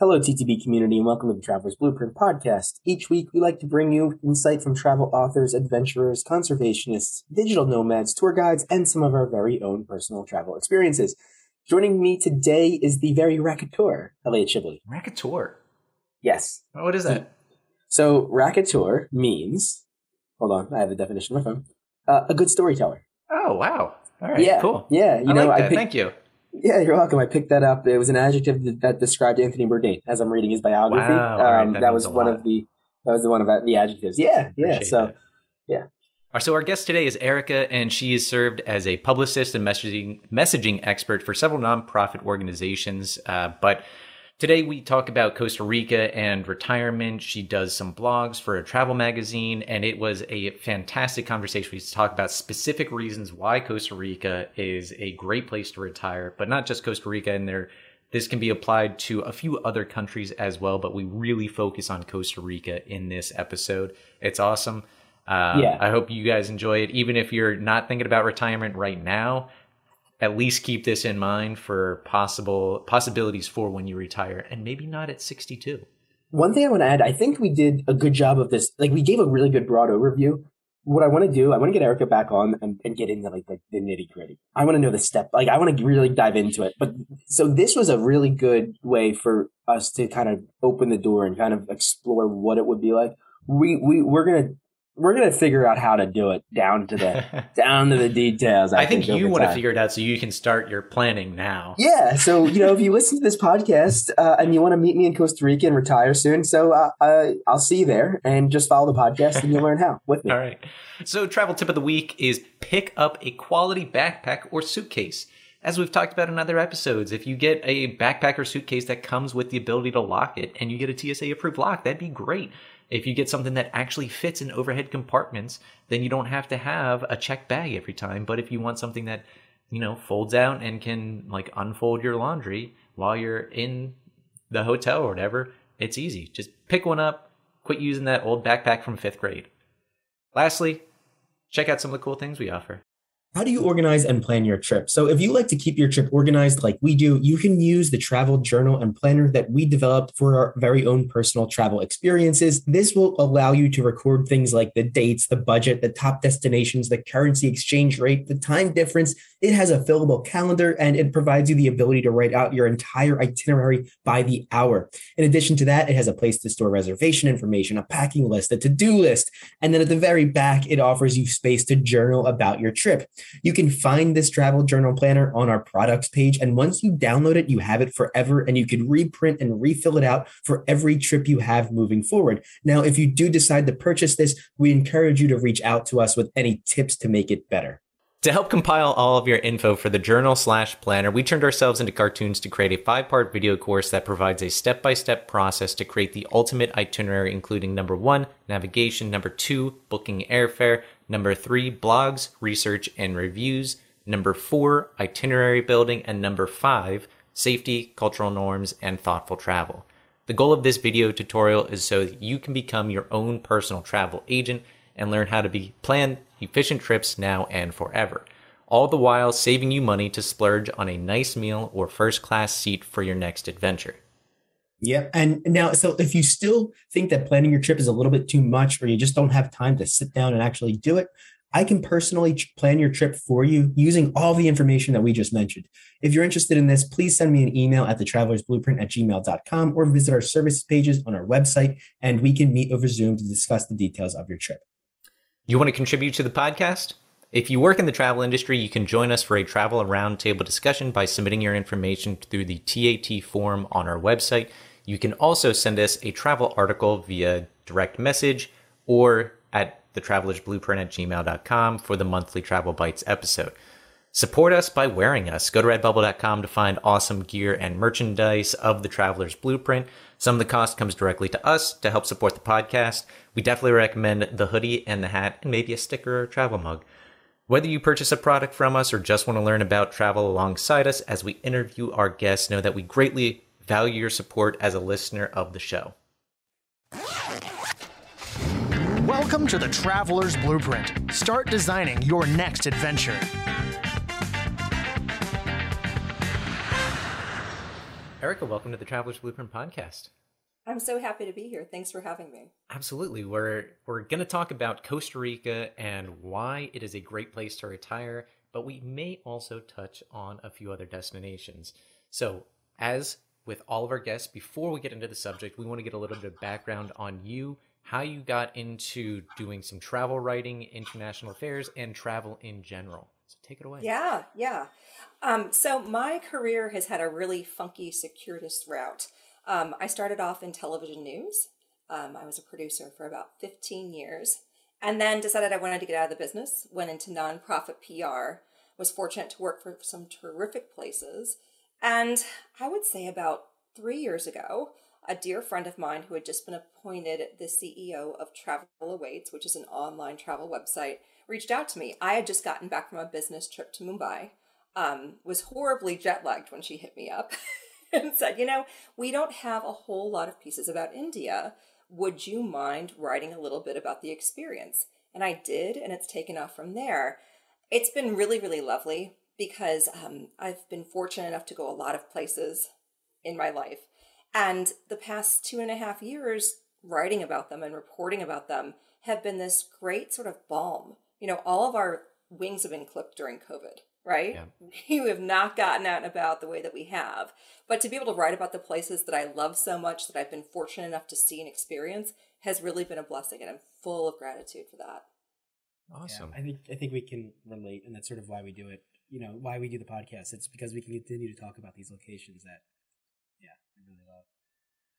Hello, TTB community, and welcome to the Traveler's Blueprint podcast. Each week, we like to bring you insight from travel authors, adventurers, conservationists, digital nomads, tour guides, and some of our very own personal travel experiences. Joining me today is the very raconteur, Elliot Shibley. Raconteur. Yes. What is that? So, raconteur means, hold on, I have the definition on my phone, uh, a good storyteller. Oh, wow. All right, yeah, cool. Yeah, you I know, like I picked- Thank you. Yeah, you're welcome. I picked that up. It was an adjective that, that described Anthony Bourdain as I'm reading his biography. Wow, all right, um, that that was one lot. of the that was the one of the adjectives. Yeah, yeah. So that. Right, so our guest today is Erica, and she has served as a publicist and messaging messaging expert for several nonprofit organizations. Uh, but today we talk about Costa Rica and retirement. She does some blogs for a travel magazine, and it was a fantastic conversation. We talk about specific reasons why Costa Rica is a great place to retire, but not just Costa Rica. And there, this can be applied to a few other countries as well. But we really focus on Costa Rica in this episode. It's awesome. Uh, Yeah. I hope you guys enjoy it. Even if you're not thinking about retirement right now, at least keep this in mind for possible possibilities for when you retire, and maybe not at 62. one thing I want to add, I think we did a good job of this. Like we gave a really good broad overview. What I want to do, I want to get Erica back on and, and get into like the, the nitty gritty. I want to know the step. Like I want to really dive into it. But so this was a really good way for us to kind of open the door and kind of explore what it would be like. We we we're gonna we're gonna figure out how to do it down to the down to the details. I, I think you want to figure it out so you can start your planning now. Yeah, so you know, if you listen to this podcast uh, and you want to meet me in Costa Rica and retire soon, so uh, uh, I'll see you there, and just follow the podcast and you'll learn how with me. All right. So, travel tip of the week is pick up a quality backpack or suitcase. As we've talked about in other episodes, if you get a backpack or suitcase that comes with the ability to lock it and you get a TSA approved lock, that'd be great. If you get something that actually fits in overhead compartments, then you don't have to have a checked bag every time. But if you want something that, you know, folds out and can like unfold your laundry while you're in the hotel or whatever, it's easy. Just pick one up, quit using that old backpack from fifth grade. Lastly, check out some of the cool things we offer. How do you organize and plan your trip? So, if you like to keep your trip organized like we do, you can use the travel journal and planner that we developed for our very own personal travel experiences. This will allow you to record things like the dates, the budget, the top destinations, the currency exchange rate, the time difference. It has a fillable calendar and it provides you the ability to write out your entire itinerary by the hour. In addition to that, it has a place to store reservation information, a packing list, a to do list, and then at the very back, it offers you space to journal about your trip. You can find this travel journal planner on our products page. And once you download it, you have it forever and you can reprint and refill it out for every trip you have moving forward. Now, if you do decide to purchase this, we encourage you to reach out to us with any tips to make it better. To help compile all of your info for the journal slash planner, we turned ourselves into cartoons to create a five part video course that provides a step by step process to create the ultimate itinerary, including number one, navigation, number two, booking airfare, number three, blogs, research, and reviews, number four, itinerary building, and number five, safety, cultural norms, and thoughtful travel. The goal of this video tutorial is so that you can become your own personal travel agent and learn how to be plan efficient trips now and forever. All the while saving you money to splurge on a nice meal or first class seat for your next adventure. Yep. And now, so if you still think that planning your trip is a little bit too much, or you just don't have time to sit down and actually do it, I can personally plan your trip for you using all the information that we just mentioned. If you're interested in this, please send me an email at thetravelersblueprint at gmail.com or visit our services pages on our website, and we can meet over Zoom to discuss the details of your trip. You want to contribute to the podcast? If you work in the travel industry, you can join us for a travel roundtable discussion by submitting your information through the TAT form on our website. You can also send us a travel article via direct message or at thetravelersblueprint at gmail.com for the monthly Travel Bites episode. Support us by wearing us. Go to redbubble.com to find awesome gear and merchandise of the Traveler's Blueprint. Some of the cost comes directly to us to help support the podcast. We definitely recommend the hoodie and the hat and maybe a sticker or a travel mug. Whether you purchase a product from us or just want to learn about travel alongside us as we interview our guests, know that we greatly value your support as a listener of the show. Welcome to the Traveler's Blueprint. Start designing your next adventure. Erica, welcome to the Traveler's Blueprint podcast. I'm so happy to be here. Thanks for having me. Absolutely. We're we're going to talk about Costa Rica and why it is a great place to retire, but we may also touch on a few other destinations. So, as with all of our guests, before we get into the subject, we want to get a little bit of background on you, how you got into doing some travel writing, international affairs, and travel in general. So take it away. Yeah, yeah. Um, so my career has had a really funky circuitous route. Um, I started off in television news. Um, I was a producer for about 15 years and then decided I wanted to get out of the business, went into nonprofit PR, was fortunate to work for some terrific places. And I would say about three years ago, a dear friend of mine who had just been appointed the CEO of Travel Awaits, which is an online travel website, reached out to me. I had just gotten back from a business trip to Mumbai, um, was horribly jet lagged when she hit me up. and said, You know, we don't have a whole lot of pieces about India. Would you mind writing a little bit about the experience? And I did, and it's taken off from there. It's been really, really lovely because um, I've been fortunate enough to go a lot of places in my life. And the past two and a half years, writing about them and reporting about them have been this great sort of balm. You know, all of our wings have been clipped during COVID right? Yeah. We have not gotten out and about the way that we have. But to be able to write about the places that I love so much that I've been fortunate enough to see and experience has really been a blessing and I'm full of gratitude for that. Awesome. Yeah, I think I think we can relate and that's sort of why we do it. You know, why we do the podcast. It's because we can continue to talk about these locations that yeah, I really love.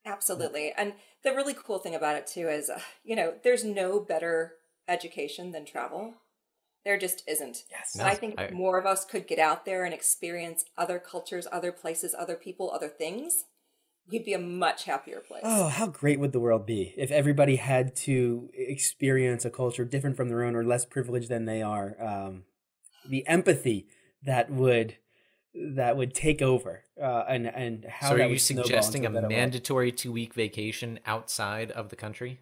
Absolutely. And the really cool thing about it too is, uh, you know, there's no better education than travel. There just isn't. Yes. No, I think I, more of us could get out there and experience other cultures, other places, other people, other things. We'd be a much happier place. Oh, how great would the world be if everybody had to experience a culture different from their own or less privileged than they are? Um, the empathy that would that would take over uh, and and how. So, are you suggesting a mandatory two week vacation outside of the country?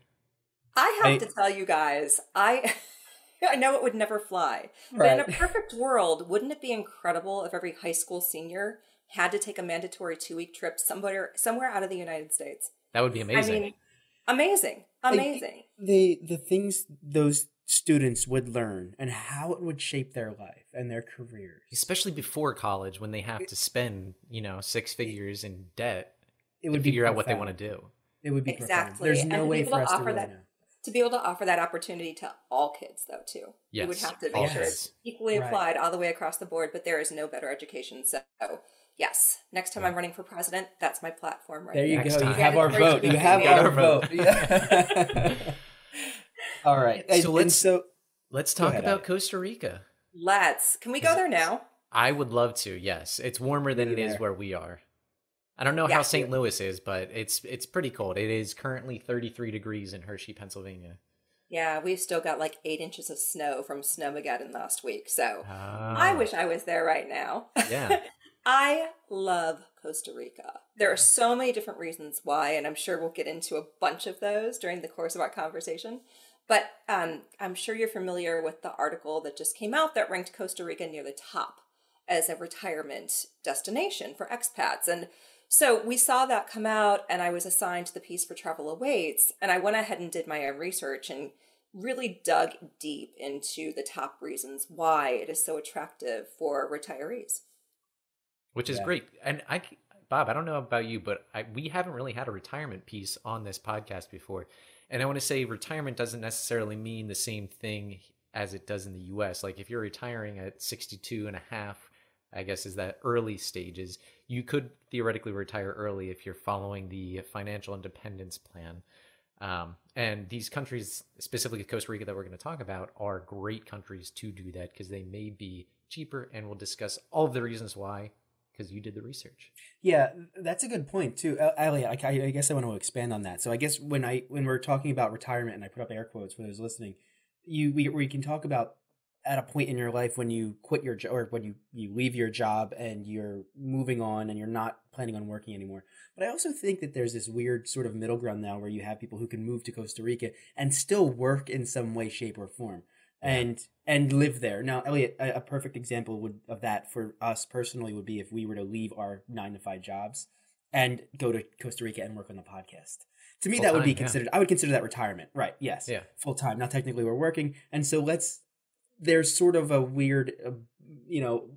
I have I, to tell you guys, I. I know it would never fly. Right. But in a perfect world, wouldn't it be incredible if every high school senior had to take a mandatory two week trip somewhere somewhere out of the United States? That would be amazing. I mean, amazing. Amazing. Like, the the things those students would learn and how it would shape their life and their careers. Especially before college when they have to spend, you know, six figures in debt it would figure out what they want to do. It would be exactly. Profound. There's no and way for us to really that, know to be able to offer that opportunity to all kids though too yes. we would have to make sure it's equally right. applied all the way across the board but there is no better education so yes next time i'm running for president that's my platform right there you go you have our vote you have our vote yeah. all right so let's so let's talk ahead, about costa rica let's can we go there now i would love to yes it's warmer than it is where we are I don't know yeah. how St. Louis is, but it's it's pretty cold. It is currently 33 degrees in Hershey, Pennsylvania. Yeah, we've still got like eight inches of snow from Snowmageddon last week. So ah. I wish I was there right now. Yeah. I love Costa Rica. There are so many different reasons why, and I'm sure we'll get into a bunch of those during the course of our conversation. But um, I'm sure you're familiar with the article that just came out that ranked Costa Rica near the top as a retirement destination for expats. And so we saw that come out, and I was assigned the piece for Travel Awaits, and I went ahead and did my own research and really dug deep into the top reasons why it is so attractive for retirees. Which is yeah. great. And I, Bob, I don't know about you, but I, we haven't really had a retirement piece on this podcast before. And I want to say retirement doesn't necessarily mean the same thing as it does in the US. Like if you're retiring at 62 and a half, I guess is that early stages, you could theoretically retire early if you're following the financial independence plan. Um, and these countries, specifically Costa Rica, that we're going to talk about, are great countries to do that because they may be cheaper, and we'll discuss all of the reasons why because you did the research. Yeah, that's a good point too, uh, Ali. I, I, guess I want to expand on that. So I guess when I when we're talking about retirement, and I put up air quotes for those listening, you we, we can talk about at a point in your life when you quit your job or when you, you leave your job and you're moving on and you're not planning on working anymore. But I also think that there's this weird sort of middle ground now where you have people who can move to Costa Rica and still work in some way, shape, or form and and live there. Now, Elliot, a, a perfect example would of that for us personally would be if we were to leave our nine to five jobs and go to Costa Rica and work on the podcast. To me, Full that would be time, yeah. considered. I would consider that retirement, right? Yes, Yeah. full time. Now, technically, we're working, and so let's. There's sort of a weird, uh, you know,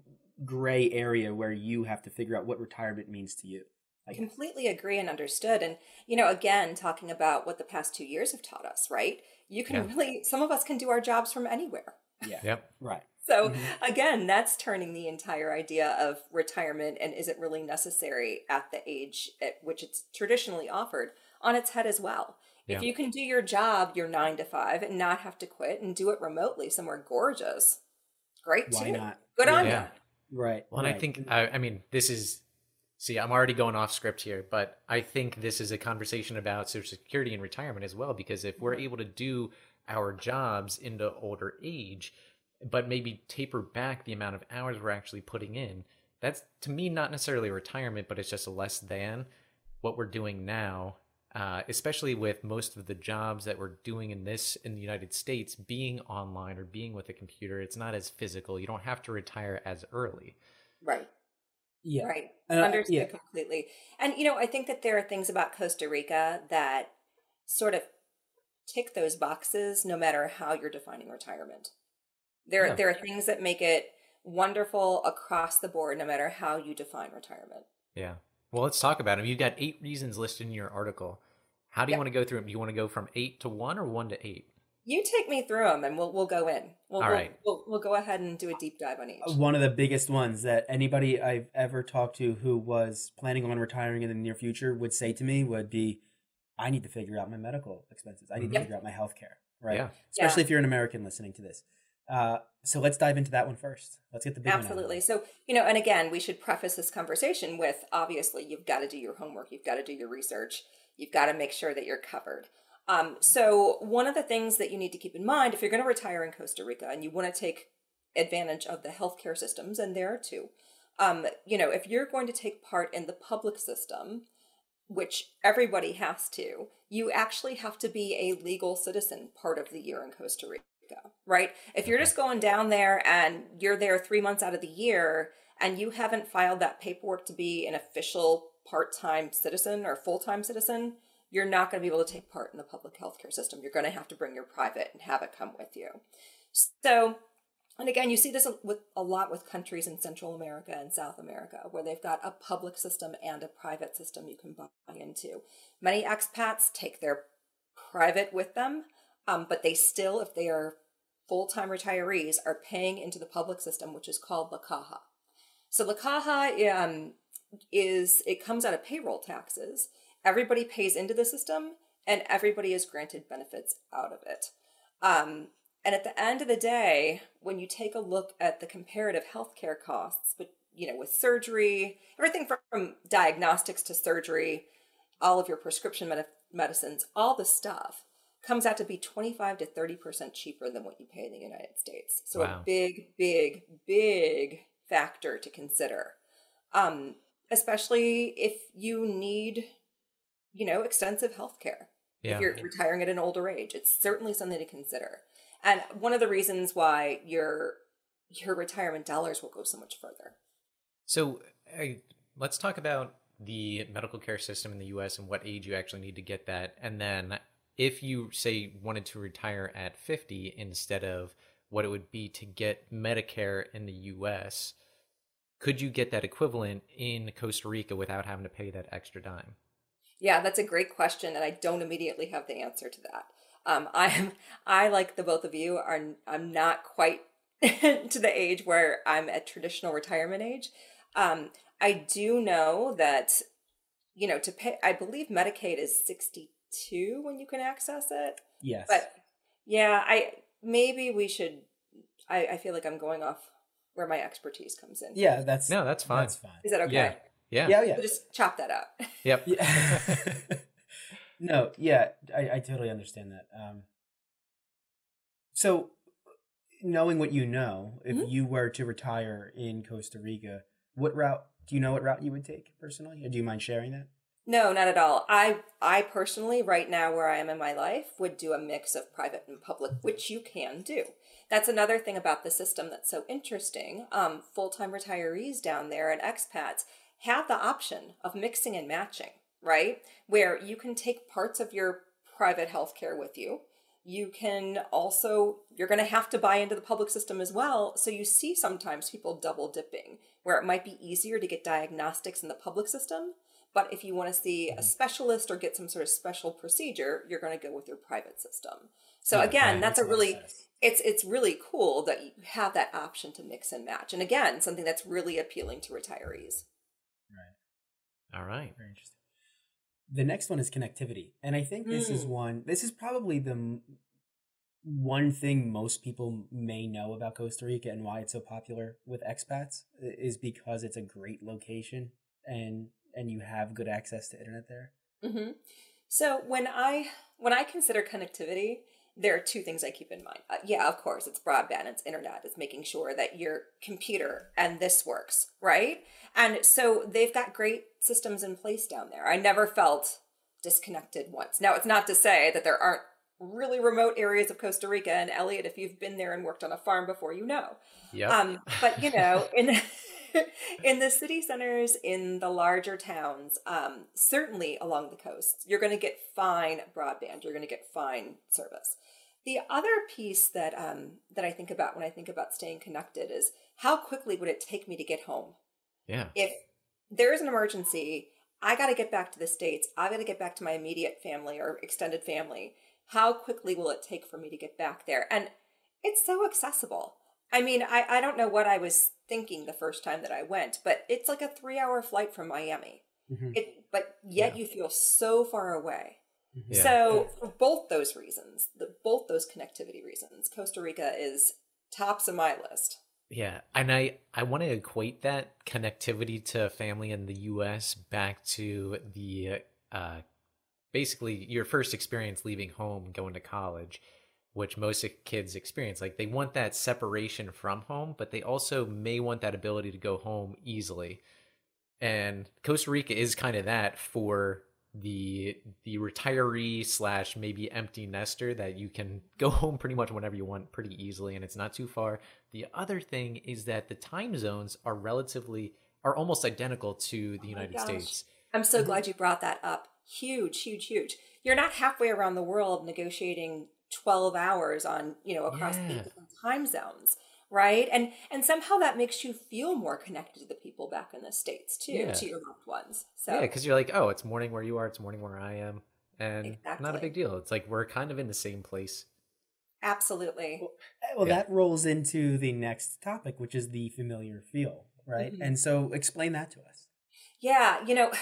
gray area where you have to figure out what retirement means to you. I completely agree and understood and you know again talking about what the past two years have taught us right you can Yeah. really some of us can do our jobs from anywhere Yeah. Yep. Right. so Mhm. again that's turning the entire idea of retirement and is it really necessary at the age at which it's traditionally offered on its head as well Yeah. if you can do your job your nine to five and not have to quit and do it remotely somewhere gorgeous great Why too not? good on Yeah. you Right. Well, and I think I, I mean this is see, I'm already going off script here, but I think this is a conversation about Social Security and retirement as well. Because if we're able to do our jobs into older age, but maybe taper back the amount of hours we're actually putting in, that's to me not necessarily retirement, but it's just less than what we're doing now. Uh, especially with most of the jobs that we're doing in this in the United States being online or being with a computer, it's not as physical. You don't have to retire as early. right yeah. Right. Uh, Understood yeah. completely. And, you know, I think that there are things about Costa Rica that sort of tick those boxes no matter how you're defining retirement. There, Yeah. there are things that make it wonderful across the board no matter how you define retirement. Yeah. Well, let's talk about them. You've got eight reasons listed in your article. How do you Yeah. want to go through them? Do you want to go from eight to one or one to eight? You take me through them and we'll, we'll go in. We'll, All we'll- right. We'll, we'll go ahead and do a deep dive on each. One of the biggest ones that anybody I've ever talked to who was planning on retiring in the near future would say to me would be, I need to figure out my medical expenses. I need to figure out my health care. Right. Yeah. Especially Yeah. if you're an American listening to this. Uh, so let's dive into that one first. Let's get the big one out of Absolutely. So, you know, and again, we should preface this conversation with obviously you've got to do your homework, you've got to do your research, you've got to make sure that you're covered. Um, so, one of the things that you need to keep in mind if you're going to retire in Costa Rica and you want to take advantage of the healthcare systems, and there two, um, you know, if you're going to take part in the public system, which everybody has to, you actually have to be a legal citizen part of the year in Costa Rica, right? If you're just going down there and you're there three months out of the year and you haven't filed that paperwork to be an official part time citizen or full time citizen, you're not going to be able to take part in the public healthcare system. You're going to have to bring your private and have it come with you. So, and again, you see this with a lot with countries in Central America and South America, where they've got a public system and a private system you can buy into. Many expats take their private with them, um, but they still, if they are full time retirees, are paying into the public system, which is called La Caja. So La Caja um, is it comes out of payroll taxes. Everybody pays into the system, and everybody is granted benefits out of it. Um, and at the end of the day, when you take a look at the comparative healthcare costs, but you know, with surgery, everything from, from diagnostics to surgery, all of your prescription med- medicines, all the stuff comes out to be 25 to 30% cheaper than what you pay in the United States. So Wow. a big, big, big factor to consider. Um, especially if you need, you know, extensive health care Yeah. if you're retiring at an older age. It's certainly something to consider. And one of the reasons why your your retirement dollars will go so much further. So I, let's talk about the medical care system in the U.S. and what age you actually need to get that, and then if you say wanted to retire at 50 instead of what it would be to get Medicare in the U.S., could you get that equivalent in Costa Rica without having to pay that extra dime? Yeah, that's a great question, and I don't immediately have the answer to that. Um, I'm I like the both of you are I'm not quite to the age where I'm at traditional retirement age. Um, I do know that you know to pay. I believe Medicaid is 62 when you can access it. Yes. But yeah, I maybe we should. I, I feel like I'm going off where my expertise comes in. yeah, that's No, that's fine. That's fine. Is that okay? Yeah. Yeah. Yeah, yeah. So just chop that up. Yep. Yeah. no, yeah, I, I totally understand that. Um, so, knowing what you know, if Mhm. you were to retire in Costa Rica, what route do you know? What route you would take personally, or do you mind sharing that? No, not at all. I I personally right now where I am in my life would do a mix of private and public, which you can do. That's another thing about the system that's so interesting. Um, full-time retirees down there and expats have the option of mixing and matching, right? Where you can take parts of your private health care with you. You can also, you're going to have to buy into the public system as well. So you see sometimes people double dipping, where it might be easier to get diagnostics in the public system. But if you want to see a specialist or get some sort of special procedure, you're going to go with your private system. So Yeah, again, that's a makes a lot of really sense. it's it's really cool that you have that option to mix and match. And again, something that's really appealing to retirees. All right. Very interesting. The next one is connectivity, and I think this is Mm. one. This is probably the one thing most people may know about Costa Rica and why it's so popular with expats is because it's a great location and and you have good access to internet there. hmm So when I when I consider connectivity, there are two things I keep in mind. Uh, yeah, of course, it's broadband, it's internet, it's making sure that your computer and this works, right? And so they've got great systems in place down there. I never felt disconnected once. Now, it's not to say that there aren't really remote areas of Costa Rica and Elliot, if you've been there and worked on a farm before, you know. Yep. Um, but you know, in in the city centers, in the larger towns, um, certainly along the coast, you're going to get fine broadband. You're going to get fine service. The other piece that um, that I think about when I think about staying connected is how quickly would it take me to get home? yeah. If there is an emergency, I got to get back to the states. I got to get back to my immediate family or extended family. How quickly will it take for me to get back there? And it's so accessible. I mean, I, I don't know what I was thinking the first time that I went, but it's like a three hour flight from Miami. Mhm. It, but yet you feel so far away. Yeah. So for both those reasons, the both those connectivity reasons, Costa Rica is tops of my list. Yeah, and I I want to equate that connectivity to family in the U.S. back to the uh, basically your first experience leaving home, going to college, which most kids experience. Like they want that separation from home, but they also may want that ability to go home easily. And Costa Rica is kind of that for the the retiree slash maybe empty nester that you can go home pretty much whenever you want pretty easily and it's not too far the other thing is that the time zones are relatively are almost identical to the Oh United. States. I'm so mm-hmm. glad you brought that up. Huge, huge, huge. You're not halfway around the world negotiating 12 hours on, you know, across Yeah. eight different time zones, right? And and somehow that makes you feel more connected to the people back in the states too, Yeah. to your loved ones. So Yeah, because you're like, oh, it's morning where you are, it's morning where I am, and not a big deal. It's like we're kind of in the same place. absolutely. Well, Yeah. that rolls into the next topic, which is the familiar feel, right? Mhm. And so, explain that to us. Yeah, you know,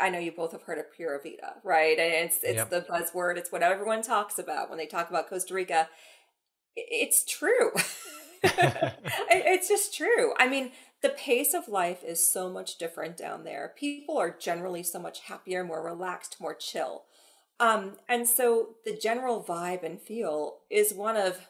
I- know you both have heard of Pura Vida, right? And it's it's Yep. the buzzword. It's what everyone talks about when they talk about Costa Rica. It's true. It's just true. I mean, the pace of life is so much different down there. People are generally so much happier, more relaxed, more chill. Um, and so the general vibe and feel is one of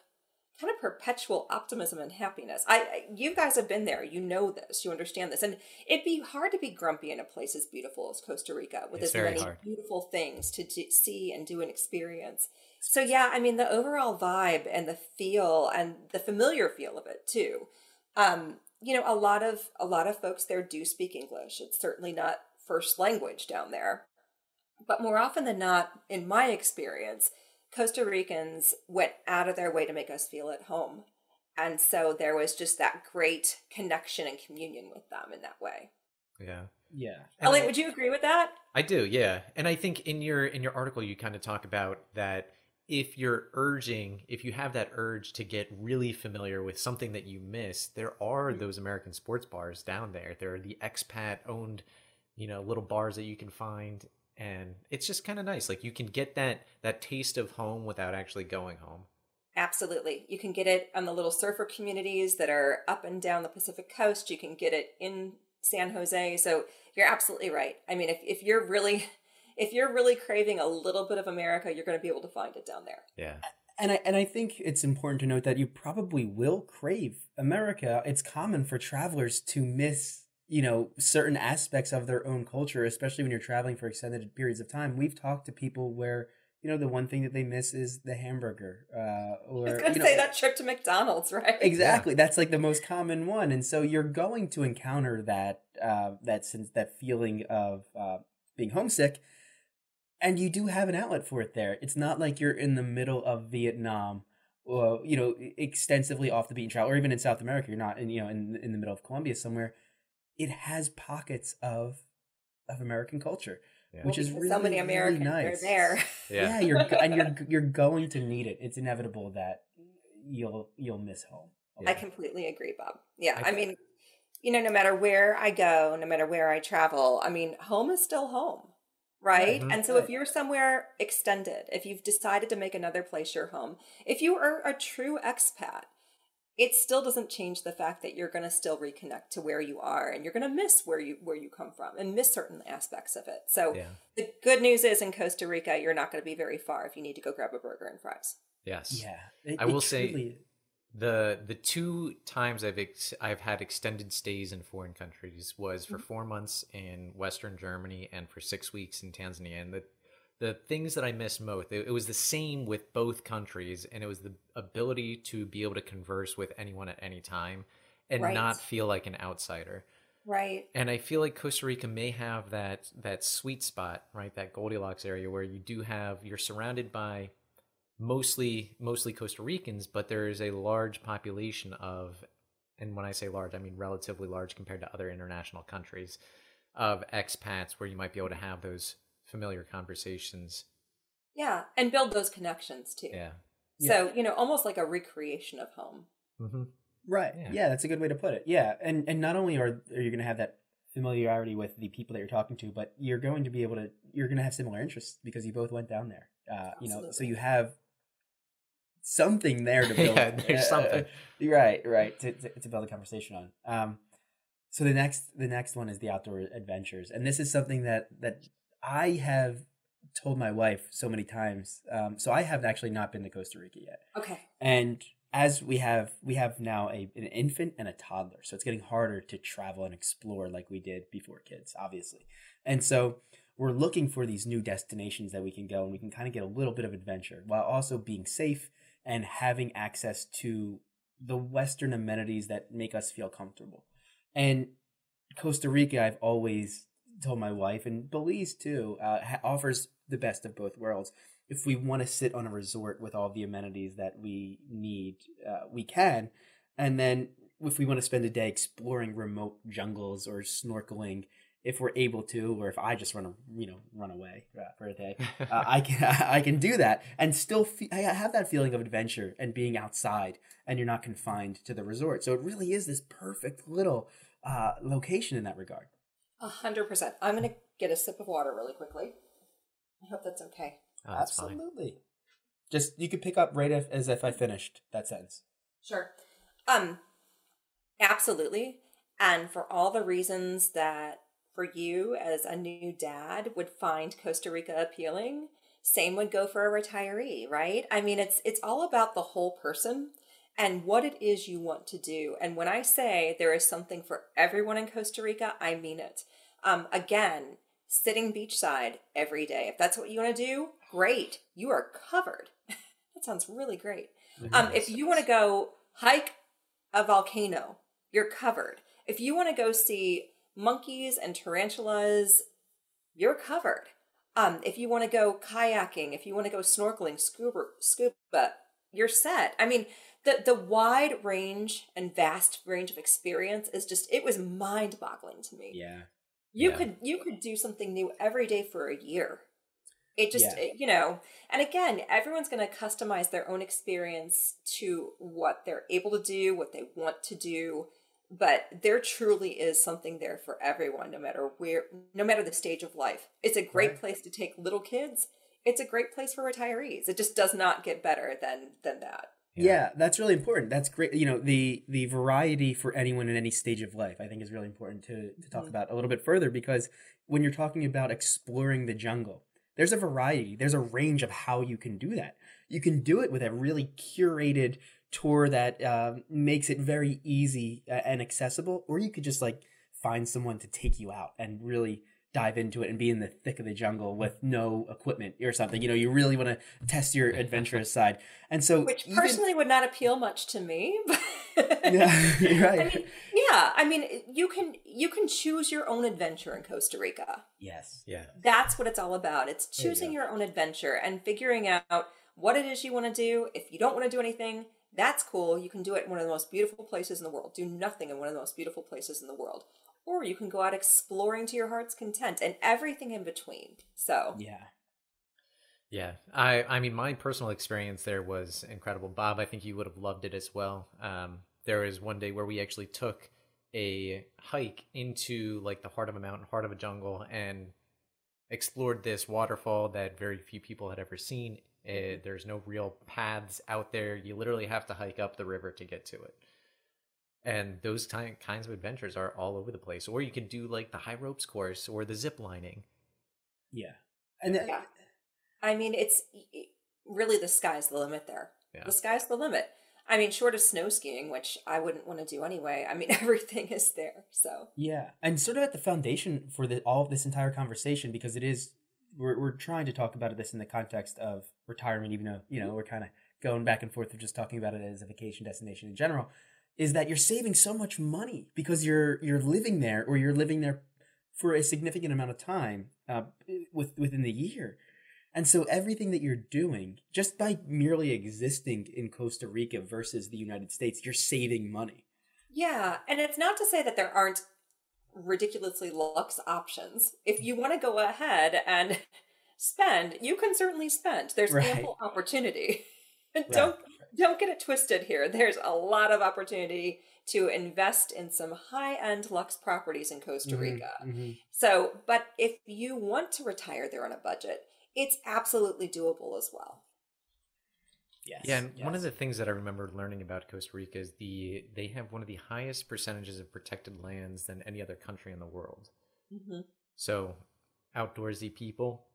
kind of perpetual optimism and happiness. I, I you guys have been there. You know this. You understand this. And it'd be hard to be grumpy in a place as beautiful as Costa Rica with It's as many hard. beautiful things to d- see and do and experience. So yeah, I mean the overall vibe and the feel and the familiar feel of it too. Um, you know, a lot of a lot of folks there do speak English. It's certainly not first language down there. But more often than not, in my experience, Costa Ricans went out of their way to make us feel at home. And so there was just that great connection and communion with them in that way. Yeah. Yeah. Elliot, would you agree with that? I do, yeah. And I think in your in your article you kind of talk about that if you're urging, if you have that urge to get really familiar with something that you miss, there are mm-hmm. those American sports bars down there. There are the expat owned, you know, little bars that you can find and it's just kind of nice. Like you can get that that taste of home without actually going home. Absolutely. You can get it on the little surfer communities that are up and down the Pacific coast. You can get it in San Jose. So you're absolutely right. I mean, if, if you're really if you're really craving a little bit of America, you're going to be able to find it down there. Yeah. And I and I think it's important to note that you probably will crave America. It's common for travelers to miss, you know, certain aspects of their own culture, especially when you're traveling for extended periods of time. We've talked to people where, you know, the one thing that they miss is the hamburger. Uh, I or was going you to know, say that trip to McDonald's, right? Exactly. That's like the most common one. And so you're going to encounter that uh, that sense that feeling of uh, being homesick, and you do have an outlet for it there. It's not like you're in the middle of Vietnam, or you know, extensively off the beaten trail, or even in South America. You're not in you know in in the middle of Colombia somewhere. It has pockets of of American culture, Yeah. which is really so many really Americans nice. are there. Yeah, you're and you're you're going to need it. It's inevitable that you'll you'll miss home. a I lot. completely agree, Bob. Yeah, I I, mean, you know, no matter where I go, no matter where I travel, I mean, home is still home, right? Mhm. And so if you're somewhere extended, if you've decided to make another place your home, if you are a true expat, it still doesn't change the fact that you're going to still reconnect to where you are and you're going to miss where you where you come from and miss certain aspects of it. So Yeah. the good news is in Costa Rica, you're not going to be very far if you need to go grab a burger and fries. Yes. Yeah, it- I it will say- truly- The the two times I've ex- I've had extended stays in foreign countries was for mm-hmm. four months in Western Germany and for six weeks in Tanzania. And the the things that I miss most, it, it was the same with both countries, and it was the ability to be able to converse with anyone at any time and Right. not feel like an outsider. Right. And I feel like Costa Rica may have that that sweet spot, right? That Goldilocks area where you do have you're surrounded by mostly mostly Costa Ricans, but there is a large population of and when I say large, I mean relatively large compared to other international countries of expats where you might be able to have those familiar conversations. Yeah, and build those connections too. Yeah. So, you know, almost like a recreation of home. Mm-hmm. Right. Yeah. Yeah. that's a good way to put it. Yeah, and and not only are are you going to have that familiarity with the people that you're talking to, but you're going to be able to you're going to have similar interests because you both went down there. Uh, you know, so you have something there to build. Yeah, there's uh, something. right, right, to, to to build a conversation on. Um, so the next the next one is the outdoor adventures, and this is something that that I have told my wife so many times. Um, so I have actually not been to Costa Rica yet Okay. and as we have we have now a an infant and a toddler so it's getting harder to travel and explore like we did before kids obviously and so we're looking for these new destinations that we can go and we can kind of get a little bit of adventure while also being safe and having access to the western amenities that make us feel comfortable and costa rica i've always told my wife and belize too uh, ha- offers the best of both worlds if we want to sit on a resort with all the amenities that we need, uh, we can. And then if we want to spend a day exploring remote jungles or snorkeling, if we're able to, or if I just run, a, you know, run away uh, for a day, uh, I can I can do that and still fe- I have that feeling of adventure and being outside, and you're not confined to the resort. So it really is this perfect little uh, location in that regard. A hundred percent. I'm gonna get a sip of water really quickly. I hope that's okay. Oh, that's fine. Absolutely. Just you could pick up right if, as if I finished that sentence. Sure. Um, absolutely. And for all the reasons that for you as a new dad would find Costa Rica appealing, same would go for a retiree, right? I mean, it's it's all about the whole person and what it is you want to do. And when I say there is something for everyone in Costa Rica, I mean it. Um, again, sitting beachside every day. If that's what you want to do, great. You are covered. that sounds really great. Um, if you want to go hike a volcano, you're covered. If you want to go see monkeys and tarantulas, you're covered. Um, if you want to go kayaking, if you want to go snorkeling, scuba, scuba, you're set. I mean, the the wide range and vast range of experience is just it was mind boggling to me. Yeah. You Yeah. could you could do something new every day for a year. It just Yeah. it- you know, and again, everyone's going to customize their own experience to what they're able to do, what they want to do, but there truly is something there for everyone no matter where no matter the stage of life. It's a great Right. place to take little kids. It's a great place for retirees. It just does not get better than than that. Yeah. that's really important. That's great. You know, the the variety for anyone in any stage of life, I think, is really important to to talk Mhm. about a little bit further because when you're talking about exploring the jungle, there's a variety, there's a range of how you can do that. You can do it with a really curated tour that um, makes it very easy uh, and accessible, or you could just like find someone to take you out and really dive into it and be in the thick of the jungle with no equipment or something. You know, you really want to test your adventurous side. And so, which even- personally would not appeal much to me. But yeah, you're right. I mean, yeah, I mean, you can you can choose your own adventure in Costa Rica. yes. Yeah. That's what it's all about. It's There you choosing your own adventure and figuring out what it is you want to do. If you don't want to do anything, that's cool. You can do it in one of the most beautiful places in the world. Do nothing in one of the most beautiful places in the world. Or you can go out exploring to your heart's content and everything in between. So, Yeah. Yeah, I I mean, my personal experience there was incredible. Bob, I think you would have loved it as well. Um, there was one day where we actually took a hike into like the heart of a mountain, heart of a jungle, and explored this waterfall that very few people had ever seen. Uh, there's no real paths out there. You literally have to hike up the river to get to it. And those ki- kinds of adventures are all over the place. Or you can do like the high ropes course or the zip lining. Yeah. And that, Yeah. I mean, it's really the sky's the limit there. Yeah. The sky's the limit. I mean, short of snow skiing, which I wouldn't want to do anyway. I mean, everything is there. So, Yeah, and sort of at the foundation for the, all of this entire conversation, because it is we're we're trying to talk about this in the context of retirement, even though you know we're kind of going back and forth of just talking about it as a vacation destination in general, is that you're saving so much money because you're you're living there or you're living there for a significant amount of time uh, with within the year. And so everything that you're doing, just by merely existing in Costa Rica versus the United States, you're saving money. yeah. And it's not to say that there aren't ridiculously luxe options. If you want to go ahead and spend, you can certainly spend. There's Right. ample opportunity. don't don't get it twisted here. There's a lot of opportunity to invest in some high-end luxe properties in Costa Mhm, Rica. mhm. So, but if you want to retire there on a budget, it's absolutely doable as well. Yes. Yeah, and one of the things that I remember learning about Costa Rica is the they have one of the highest percentages of protected lands than any other country in the world. Mm-hmm. So, outdoorsy people,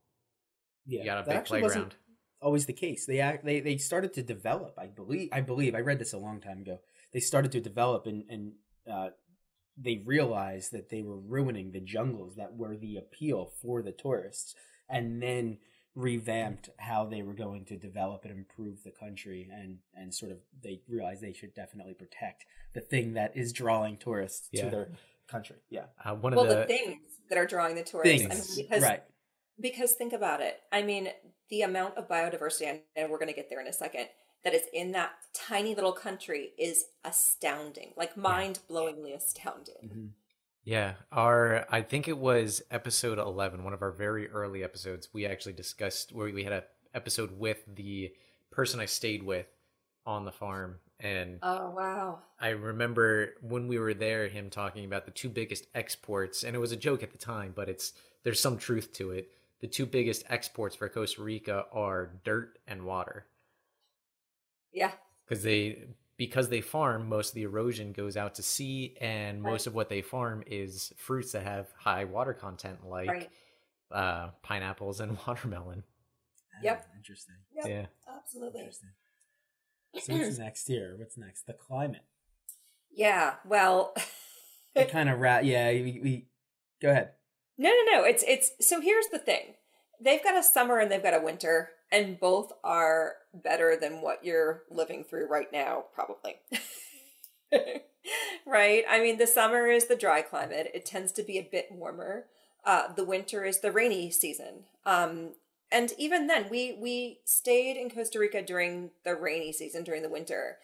yeah, you got a that big actually wasn't playground. Always the case. They act. They they started to develop. I believe. I believe. I read this a long time ago. They started to develop, and and uh, they realized that they were ruining the jungles that were the appeal for the tourists, and then revamped how they were going to develop and improve the country and and sort of they realized they should definitely protect the thing that is drawing tourists Yeah. to their country yeah Uh, one Well, of the, the things that are drawing the tourists. I things mean, because, right because think about it. I mean, the amount of biodiversity, and we're going to get there in a second, that is in that tiny little country is astounding, like mind blowingly astounding. Mhm. yeah, our I think it was episode 11, one of our very early episodes. We actually discussed where we had a episode with the person I stayed with on the farm and Oh, wow. I remember when we were there, him talking about the two biggest exports, and it was a joke at the time, but it's there's some truth to it. The two biggest exports for Costa Rica are dirt and water, Yeah. because they because they farm most of the erosion goes out to sea, and most of what they farm is fruits that have high water content, like Right. uh, pineapples and watermelon. Yep. Ah, interesting Yep. Yeah, Absolutely. interesting so what's next here what's next the climate Yeah. Well, it kind of rat. Yeah, we, we go ahead. No, no, no. It's it's so here's the thing. They've got a summer and they've got a winter, and both are better than what you're living through right now, probably. right? I mean, the summer is the dry climate. It tends to be a bit warmer. Uh, the winter is the rainy season. Um, and even then, we we stayed in Costa Rica during the rainy season, during the winter.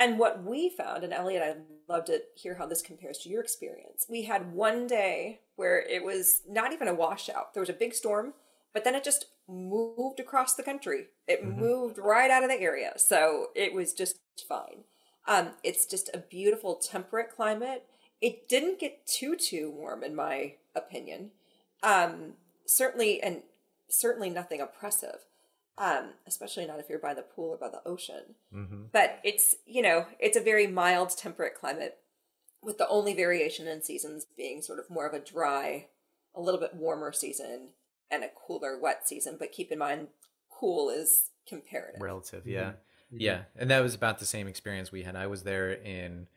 And what we found, and Elliot, I'd love to hear how this compares to your experience. We had one day where it was not even a washout. There was a big storm, but then it just moved across the country. It Mhm. moved right out of the area. So it was just fine. Um, it's just a beautiful temperate climate. It didn't get too too warm, in my opinion. Um, certainly, and certainly nothing oppressive. Um, especially not if you're by the pool or by the ocean hmm but it's you know it's a very mild temperate climate with the only variation in seasons being sort of more of a dry a little bit warmer season and a cooler wet season but keep in mind cool is comparative relative. Yeah. Mhm. Yeah, and that was about the same experience we had. I was there in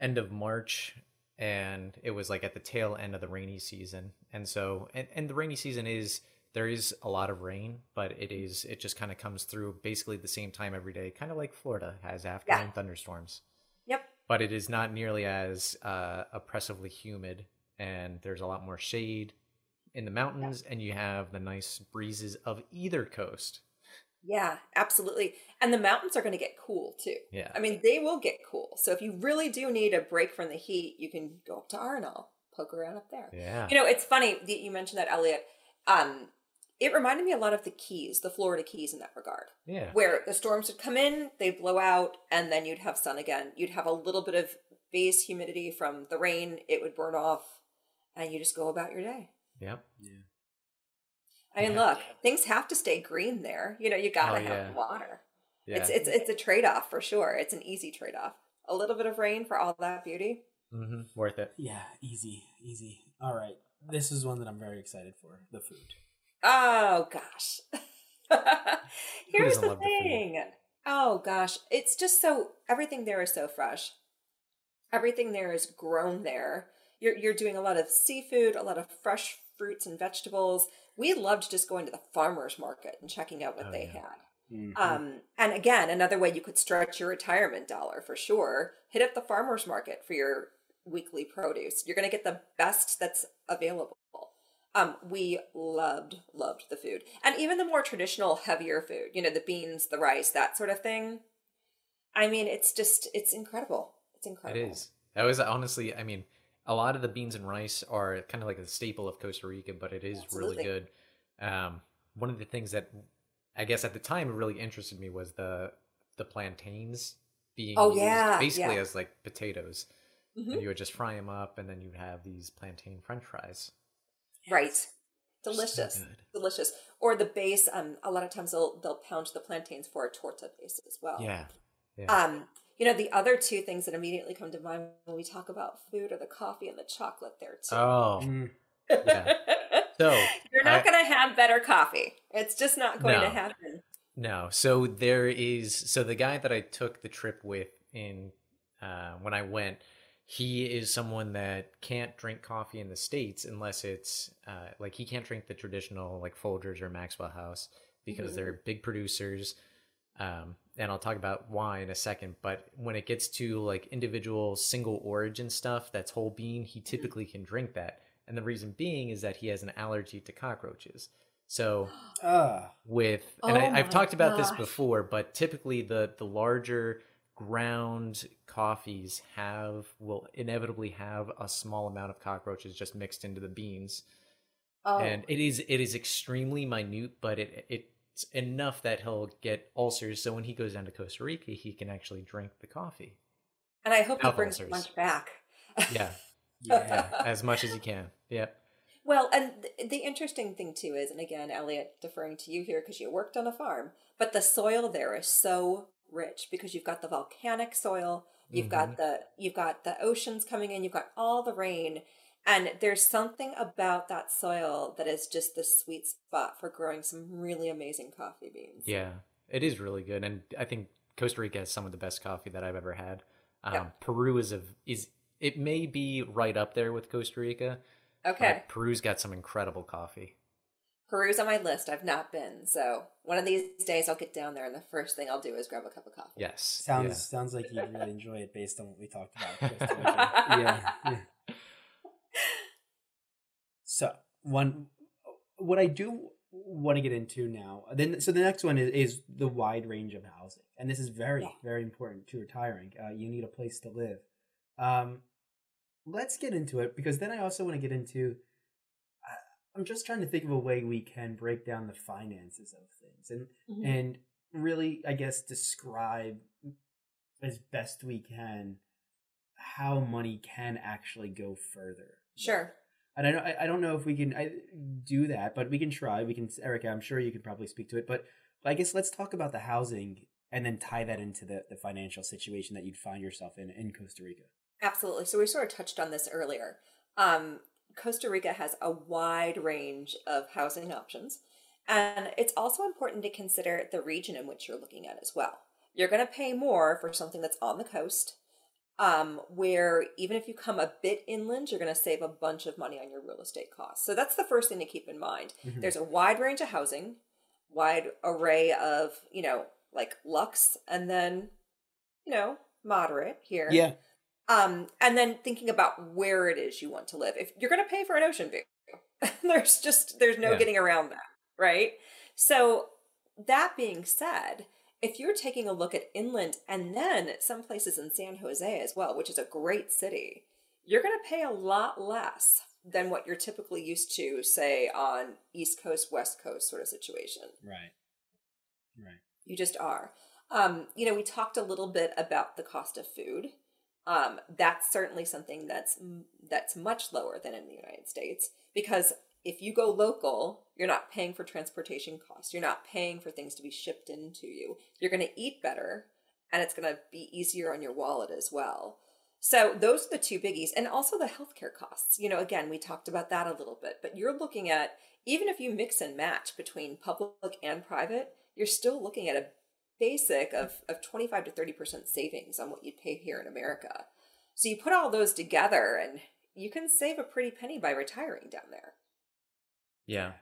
end of March, and it was like at the tail end of the rainy season. And so, and, and the rainy season is there is a lot of rain, but it is it just kind of comes through basically the same time every day, kind of like Florida has afternoon Yeah. thunderstorms. Yep. But it is not nearly as uh, oppressively humid, and there's a lot more shade in the mountains, and you have the nice breezes of either coast. Yeah, absolutely. And the mountains are going to get cool too. Yeah. I mean, they will get cool. So if you really do need a break from the heat, you can go up to Arenal, poke around up there. Yeah. You know, it's funny that you mentioned that, Elliot. Um, it reminded me a lot of the Keys, the Florida Keys in that regard, yeah. where the storms would come in, they'd blow out, and then you'd have sun again. You'd have a little bit of base humidity from the rain, it would burn off, and you just go about your day. Yep. Yeah. I mean, Yeah. look, things have to stay green there. You know, you gotta Oh, have yeah. water. Yeah. It's it's it's a trade off for sure. It's an easy trade off. A little bit of rain for all that beauty. Mm-hmm. Worth it. Yeah, easy, easy. All right. This is one that I'm very excited for the food. Oh gosh. Here's the love the thing. Oh gosh, it's just so everything there is so fresh. Everything there is grown there. You're you're doing a lot of seafood, a lot of fresh fruits and vegetables. We loved just going to the farmers market and checking out what Oh, they yeah. had. Mhm. Um, and again, another way you could stretch your retirement dollar for sure. Hit up the farmers market for your weekly produce. You're going to get the best that's available. Um, we loved, loved the food. And even the more traditional, heavier food, you know, the beans, the rice, that sort of thing. I mean, it's just, it's incredible. It's incredible. It is. That was honestly, I mean, a lot of the beans and rice are kind of like a staple of Costa Rica, but it is Absolutely. really good. Um, one of the things that I guess at the time really interested me was the the plantains being Oh, used yeah, basically yeah. as like potatoes, Mhm. and you would just fry them up, and then you'd have these plantain French fries. Right. Delicious. good. Delicious. Or the base, um, a lot of times they'll they'll pound the plantains for a torta base as well. Yeah, yeah, Um, you know, the other two things that immediately come to mind when we talk about food are the coffee and the chocolate there too. oh, Mm. yeah. So You're not I- going to have better coffee. It's just not going to happen. No. So there is so the guy that I took the trip with in uh when I went, he is someone that can't drink coffee in the States unless it's uh like he can't drink the traditional like Folgers or Maxwell House because Mhm. they're big producers. Um and I'll talk about why in a second, but when it gets to like individual single origin stuff that's whole bean, he typically can drink that. And the reason being is that he has an allergy to cockroaches. So Ah, with Oh and I, I've talked about this before but typically the the larger ground coffees have will inevitably have a small amount of cockroaches just mixed into the beans Oh, and it is it is extremely minute but it it's enough that he'll get ulcers so when he goes down to costa rica he can actually drink the coffee and I hope he brings ulcers. bunch back. yeah yeah. yeah as much as he can yeah Well, and th- the interesting thing too is, and again, Elliot, deferring to you here because you worked on a farm, but the soil there is so rich because you've got the volcanic soil, you've got the you've got the oceans coming in, you've got all the rain, and there's something about that soil that is just the sweet spot for growing some really amazing coffee beans. Yeah, it is really good, and I think Costa Rica has some of the best coffee that I've ever had. Um, Yeah. Peru is a is it may be right up there with Costa Rica. Okay, Peru's got some incredible coffee. Peru's on my list. I've not been, so one of these days I'll get down there, and the first thing I'll do is grab a cup of coffee. Yes, Sounds yeah. sounds like you'd really enjoy it based on what we talked about. Yeah, yeah. So one, what I do want to get into now, then so the next one is, is the wide range of housing, and this is very Yeah. very important to retiring. Uh, you need a place to live. Um, let's get into it because then I also want to get into. I'm just trying to think of a way we can break down the finances of things and Mhm. and really, I guess, describe as best we can how money can actually go further. Sure. And I don't, I I don't know if we can I, do that, but we can try. We can, Erica. I'm sure you can probably speak to it. But I guess let's talk about the housing and then tie that into the, the financial situation that you'd find yourself in in Costa Rica. Absolutely. So we sort of touched on this earlier. Um, Costa Rica has a wide range of housing options. And it's also important to consider the region in which you're looking at as well. You're going to pay more for something that's on the coast. um, where even if you come a bit inland, you're going to save a bunch of money on your real estate costs. So that's the first thing to keep in mind. Mhm. There's a wide range of housing, wide array of, you know, like lux, and then, you know, moderate here. Yeah. Um, and then thinking about where it is you want to live. If you're going to pay for an ocean view, there's just there's no Yeah. getting around that, right? So that being said, if you're taking a look at inland and then some places in San Jose as well, which is a great city, you're going to pay a lot less than what you're typically used to, say, on East Coast, West Coast sort of situation. Right. Right. You just are. Um, you know, we talked a little bit about the cost of food. Um, that's certainly something that's that's much lower than in the United States because if you go local, you're not paying for transportation costs. You're not paying for things to be shipped into you. You're going to eat better, and it's going to be easier on your wallet as well. So those are the two biggies, and also the healthcare costs. You know, again, we talked about that a little bit, but you're looking at even if you mix and match between public and private, you're still looking at a basic of, of 25 to 30% savings on what you'd pay here in America. So you put all those together and you can save a pretty penny by retiring down there. Yeah.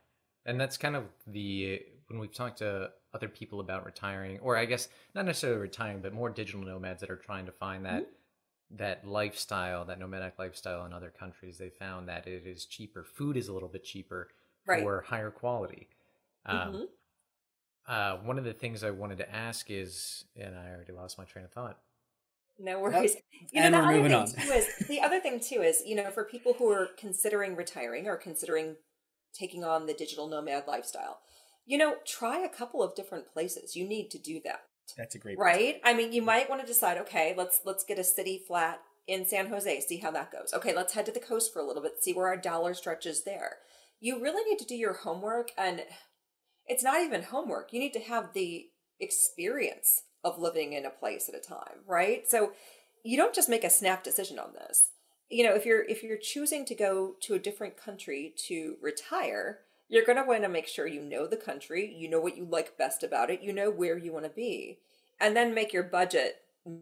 And that's kind of the when we've talked to other people about retiring, or I guess not necessarily retiring, but more digital nomads that are trying to find that that lifestyle, that nomadic lifestyle in other countries, they found that it is cheaper. Food is a little bit cheaper Right. for higher quality. Um, Mhm. Uh, one of the things I wanted to ask is, and I already lost my train of thought. No worries. You And know, we're the moving other on. thing too is the other thing too is, you know, for people who are considering retiring or considering taking on the digital nomad lifestyle, you know, try a couple of different places. You need to do that. That's a great right i mean you might want to decide okay let's let's get a city flat in san jose see how that goes okay let's head to the coast for a little bit see where our dollar stretches there you really need to do your homework and it's not even homework. You need to have the experience of living in a place at a time right? So you don't just make a snap decision on this. You know if you're if you're choosing to go to a different country to retire you're going to want to make sure you know the country you know what you like best about it you know where you want to be and then make your budget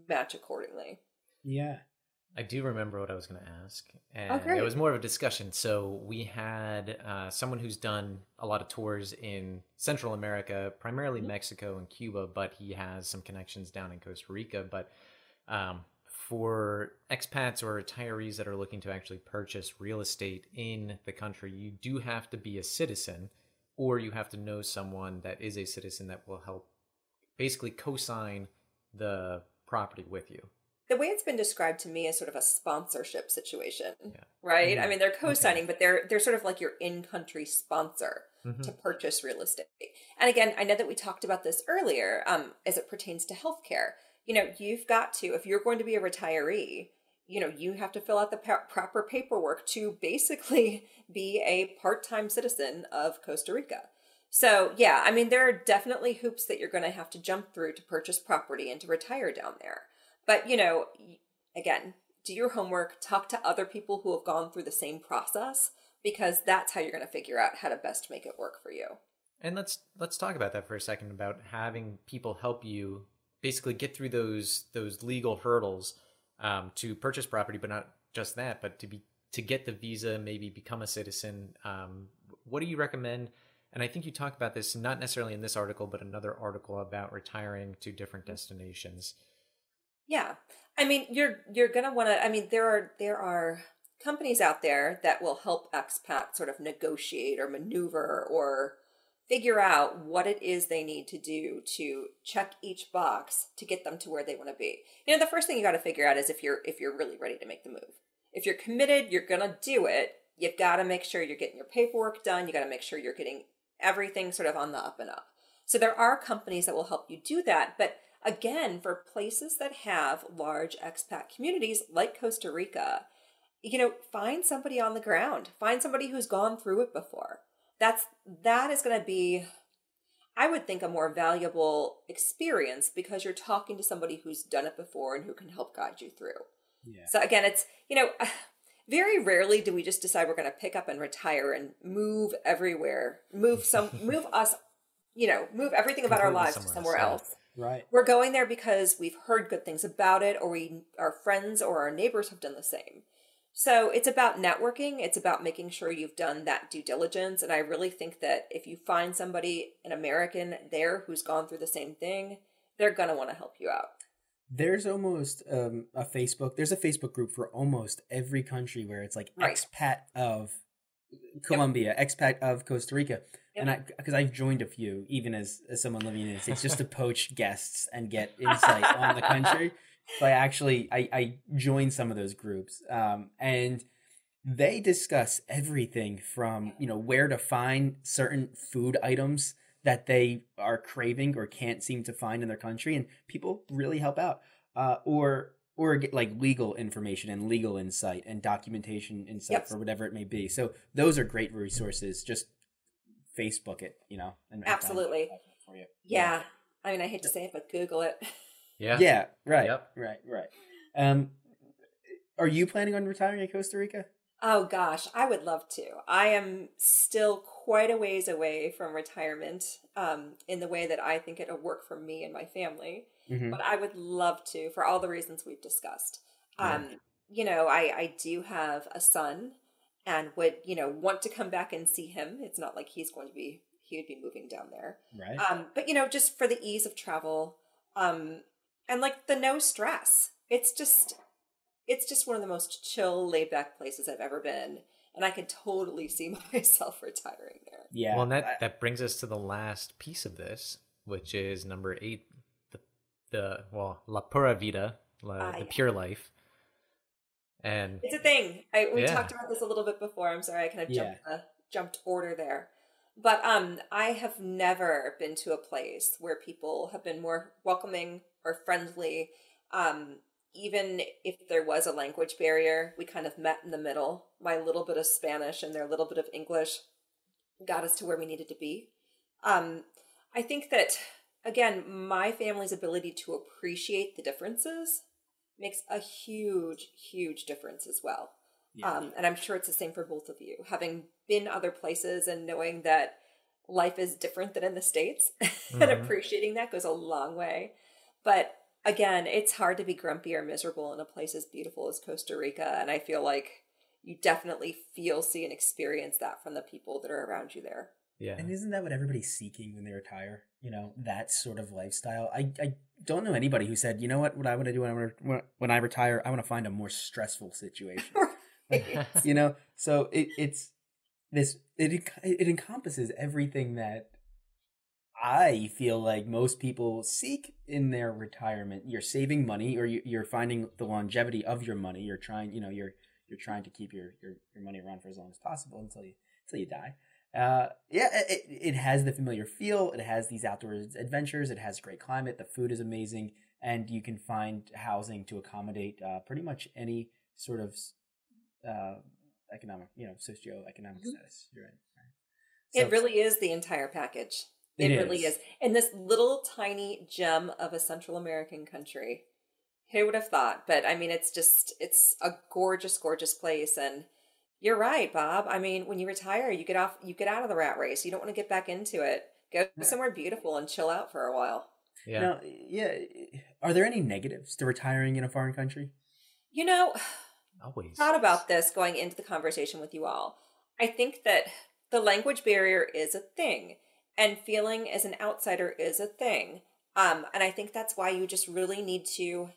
match accordingly. Yeah. I do remember what I was going to ask, and Oh, it was more of a discussion. So we had uh, someone who's done a lot of tours in Central America, primarily Mhm. Mexico and Cuba, but he has some connections down in Costa Rica. But um, for expats or retirees that are looking to actually purchase real estate in the country, you do have to be a citizen, or you have to know someone that is a citizen that will help basically co-sign the property with you. The way it's been described to me is sort of a sponsorship situation Yeah. right Mhm. i mean they're co-signing but they're they're sort of like your in-country sponsor Mhm. to purchase real estate. And again, I know that we talked about this earlier um, as it pertains to healthcare. You know, you've got to, if you're going to be a retiree, you know, you have to fill out the pa- proper paperwork to basically be a part time citizen of Costa Rica. So, yeah, I mean, there are definitely hoops that you're going to have to jump through to purchase property and to retire down there. But, you know, again, do your homework, talk to other people who have gone through the same process because that's how you're going to figure out how to best make it work for you. And let's let's talk about that for a second about having people help you basically get through those those legal hurdles um, to purchase property, but not just that, but to be to get the visa, maybe become a citizen. Um, what do you recommend? And I think you talk about this not necessarily in this article, but another article about retiring to different destinations. Yeah. I mean, you're you're going to want to I mean, there are there are companies out there that will help expats sort of negotiate or maneuver or figure out what it is they need to do to check each box to get them to where they want to be. You know, the first thing you got to figure out is if you're if you're really ready to make the move. If you're committed, you're going to do it. You've got to make sure you're getting your paperwork done. You got to make sure you're getting everything sort of on the up and up. So there are companies that will help you do that, but again, for places that have large expat communities like Costa Rica, you know, find somebody on the ground. Find somebody who's gone through it before. That's that is going to be I would think a more valuable experience because you're talking to somebody who's done it before and who can help guide you through. Yeah. So again, it's, you know, very rarely do we just decide we're going to pick up and retire and move everywhere, move some, move us you know, move everything about our lives to somewhere somewhere else, else. Right. We're going there because we've heard good things about it, or we, our friends or our neighbors have done the same. So it's about networking. It's about making sure you've done that due diligence. And I really think that if you find somebody, an American there who's gone through the same thing, they're going to want to help you out. There's almost um, a Facebook. There's a Facebook group for almost every country where it's like Right. expat of Colombia, expat of Costa Rica, and I because I've joined a few, even as as someone living in the States, just to poach guests and get insight on the country. So I actually I I joined some of those groups, um, and they discuss everything from you know where to find certain food items that they are craving or can't seem to find in their country and people really help out. Uh, or or like legal information and legal insight and documentation insight Yep. for whatever it may be so those are great resources just facebook it you know and and Absolutely. for you. Yeah. I mean, I hate to say it, but Google it. Yeah. yeah right Yep. right right um are you planning on retiring in costa rica Oh gosh, I would love to. I am still quite a ways away from retirement um, in the way that I think it'll work for me and my family. Mhm. But I would love to for all the reasons we've discussed. Um, You know, I, I do have a son and would, you know, want to come back and see him. It's not like he's going to be, he would be moving down there. right Um, but you know, just for the ease of travel, um, and like the no stress. It's just, it's just one of the most chill, laid back places I've ever been, and I can totally see myself retiring there. yeah Well, and that I- that brings us to the last piece of this, which is number eight, the well, la pura vida, la, Ah, the yeah. pure life, and It's a thing. I, we Yeah. talked about this a little bit before. I'm sorry, I kind of Yeah. jumped uh, jumped order there. But um, I have never been to a place where people have been more welcoming or friendly. Um, even if there was a language barrier, we kind of met in the middle. My little bit of Spanish and their little bit of English got us to where we needed to be. Um, I think that again, my family's ability to appreciate the differences makes a huge, huge difference as well. Yeah. Um, and I'm sure it's the same for both of you. Having been other places and knowing that life is different than in the States and Mhm. appreciating that goes a long way. But again, it's hard to be grumpy or miserable in a place as beautiful as Costa Rica. And I feel like you definitely feel, see, and experience that from the people that are around you there. Yeah, And isn't that what everybody's seeking when they retire? You know, that sort of lifestyle. I, I don't know anybody who said, you know what, what I want to do when I, re- when I retire, I want to find a more stressful situation. you know, so it, it's this, it, it encompasses everything that I feel like most people seek in their retirement. You're saving money or you, you're finding the longevity of your money. You're trying, you know, you're, you're trying to keep your, your, your money around for as long as possible until you, until you die. Uh, yeah, it, it has the familiar feel. It has these outdoor adventures. It has great climate. The food is amazing, and you can find housing to accommodate uh, pretty much any sort of uh, economic, you know, socioeconomic Mhm. status you're in. Right? It really is the entire package. It, really is. And this little tiny gem of a Central American country. Who would have thought? But I mean, it's just, it's a gorgeous, gorgeous place. And you're right, Bob. I mean, when you retire, you get off, you get out of the rat race. You don't want to get back into it. Go somewhere beautiful and chill out for a while. yeah. Now, yeah. Are there any negatives to retiring in a foreign country? You know, Always thought about this going into the conversation with you all. I think that the language barrier is a thing, and feeling as an outsider is a thing. Um, and I think that's why you just really need to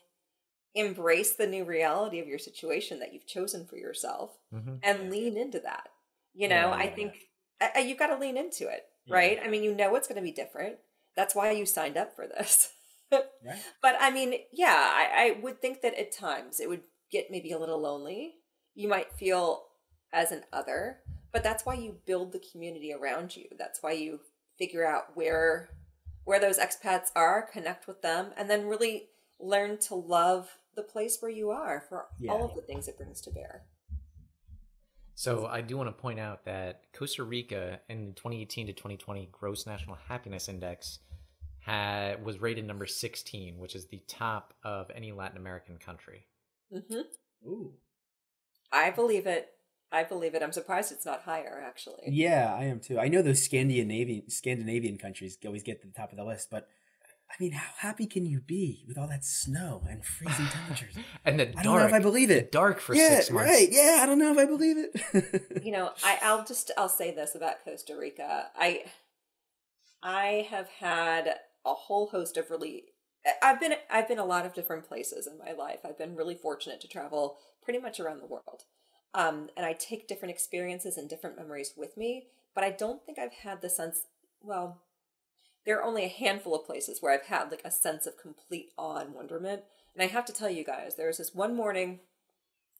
embrace the new reality of your situation that you've chosen for yourself Mhm. and lean into that. You know, Yeah, I think uh, uh, you've got to lean into it, Yeah. right? I mean, you know it's going to be different. That's why you signed up for this. Right. But I mean, yeah, I, I would think that at times it would get maybe a little lonely. You might feel as an other, but that's why you build the community around you. That's why you figure out where where those expats are, connect with them, and then really learn to love the place where you are for Yeah. all of the things it brings to bear. So I do want to point out that Costa Rica in the 2018 to 2020 Gross National Happiness Index had was rated number 16, which is the top of any Latin American country. hmm Ooh. I believe it. I believe it. I'm surprised it's not higher, actually. Yeah, I am too. I know those Scandinavian Scandinavian countries always get to the top of the list, but I mean, how happy can you be with all that snow and freezing temperatures? and the dark. I don't know if I believe it. dark for yeah, six months. right. Yeah, I don't know if I believe it. you know, I, I'll just I'll say this about Costa Rica. I I have had a whole host of really I've been I've been a lot of different places in my life. I've been really fortunate to travel pretty much around the world. Um, and I take different experiences and different memories with me, but I don't think I've had the sense well, there are only a handful of places where I've had like a sense of complete awe and wonderment. And I have to tell you guys, there was this one morning,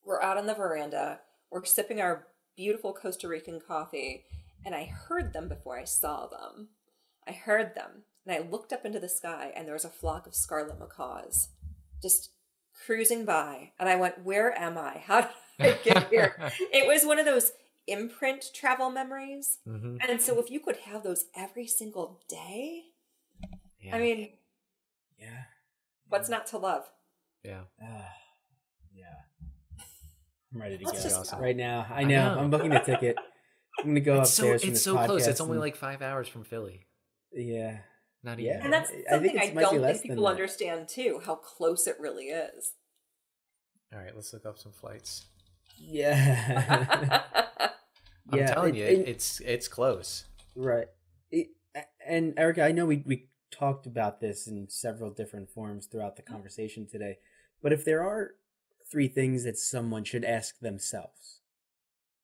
we're out on the veranda, we're sipping our beautiful Costa Rican coffee, and I heard them before I saw them. I heard them, and I looked up into the sky, and there was a flock of scarlet macaws just cruising by. And I went, Where am I? How did I get here? it was one of those imprint travel memories. Mhm. And so, if you could have those every single day, Yeah. I mean, yeah. what's not to love? yeah. Ah, yeah. I'm ready to Let's go just go. right now. I I know. know. I'm booking a ticket. I'm gonna go It's so upstairs from it's so close. It's podcast only like five hours from Philly. yeah. Not Yeah. even. And that's I think something I, it's- might be don't think people understand too, how close it really is. All right, let's look up some flights. Yeah. I'm Yeah, telling it- you, it- it's it's close. Right. It, and Erica, I know we, we talked about this in several different forms throughout the conversation today, but if there are three things that someone should ask themselves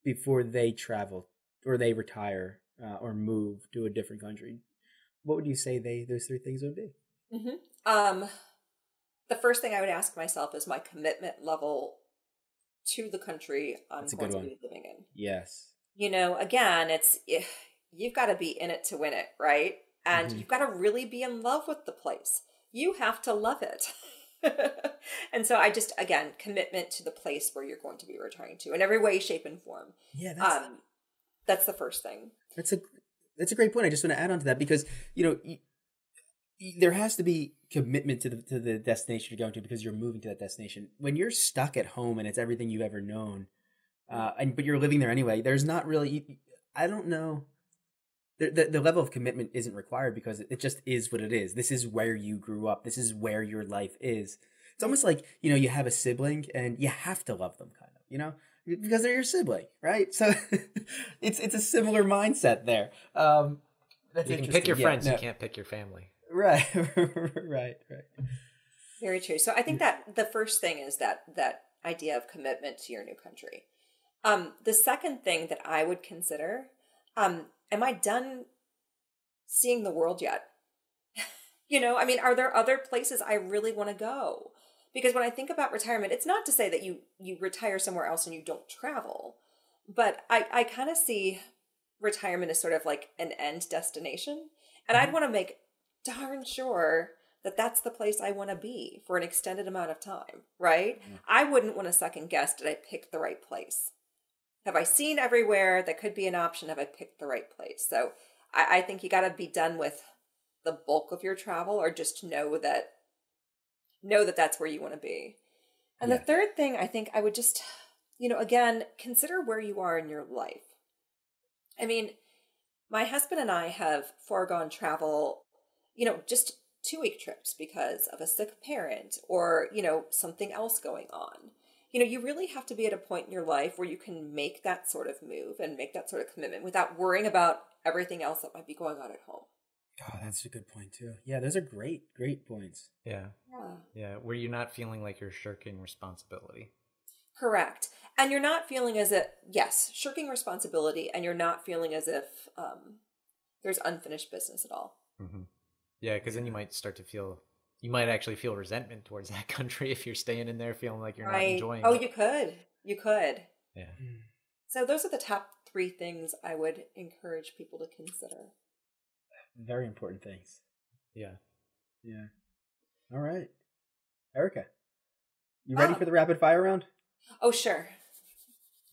before they travel or they retire uh, or move to a different country, what would you say they those three things would be? hmm Um, the first thing I would ask myself is my commitment level to the country I'm That's going to be living in. Yes. You know, again, it's eh, you've got to be in it to win it, right? And Mhm. you've got to really be in love with the place. You have to love it. and so I just again commitment to the place where you're going to be retiring to in every way, shape, and form. Yeah, that's Um, that's the first thing. That's a that's a great point. I just want to add on to that because you know y- y- there has to be commitment to the to the destination you're going to because you're moving to that destination. When you're stuck at home and it's everything you've ever known, uh, and but you're living there anyway, there's not really. I don't know. The, the the level of commitment isn't required because it just is what it is. This is where you grew up. This is where your life is. It's almost like you know you have a sibling and you have to love them, kind of. You know, because they're your sibling, right? So it's it's a similar mindset there. Um, that's you can pick your. Yeah, friends, no, you can't pick your family. Right, right, right. Very true. So I think that the first thing is that that idea of commitment to your new country. Um, the second thing that I would consider, um, am I done seeing the world yet? you know, I mean, are there other places I really want to go? Because when I think about retirement, it's not to say that you you retire somewhere else and you don't travel, but I I kind of see retirement as sort of like an end destination, and I'd want to make darn sure that that's the place I want to be for an extended amount of time, right? I wouldn't want to second guess did I pick the right place? Have I seen everywhere that could be an option? Have I picked the right place? So I, I think you got to be done with the bulk of your travel or just know that know that that's where you want to be. And Yeah. the third thing I think I would just, you know, again, consider where you are in your life. I mean, my husband and I have foregone travel, you know, just two week trips because of a sick parent or, you know, something else going on. You know, you really have to be at a point in your life where you can make that sort of move and make that sort of commitment without worrying about everything else that might be going on at home. Oh, that's a good point too. Yeah, those are great, great points. Yeah. Yeah. Yeah. Where you're not feeling like you're shirking responsibility. Correct. And you're not feeling as if, yes, shirking responsibility, and you're not feeling as if um, there's unfinished business at all. hmm Yeah, because then you might start to feel, you might actually feel resentment towards that country if you're staying in there feeling like you're not enjoying Oh, it. you could. You could. Yeah. So those are the top three things I would encourage people to consider. Very important things. Yeah. Yeah. All right, Erica, you ready Oh. for the rapid fire round? Oh, sure.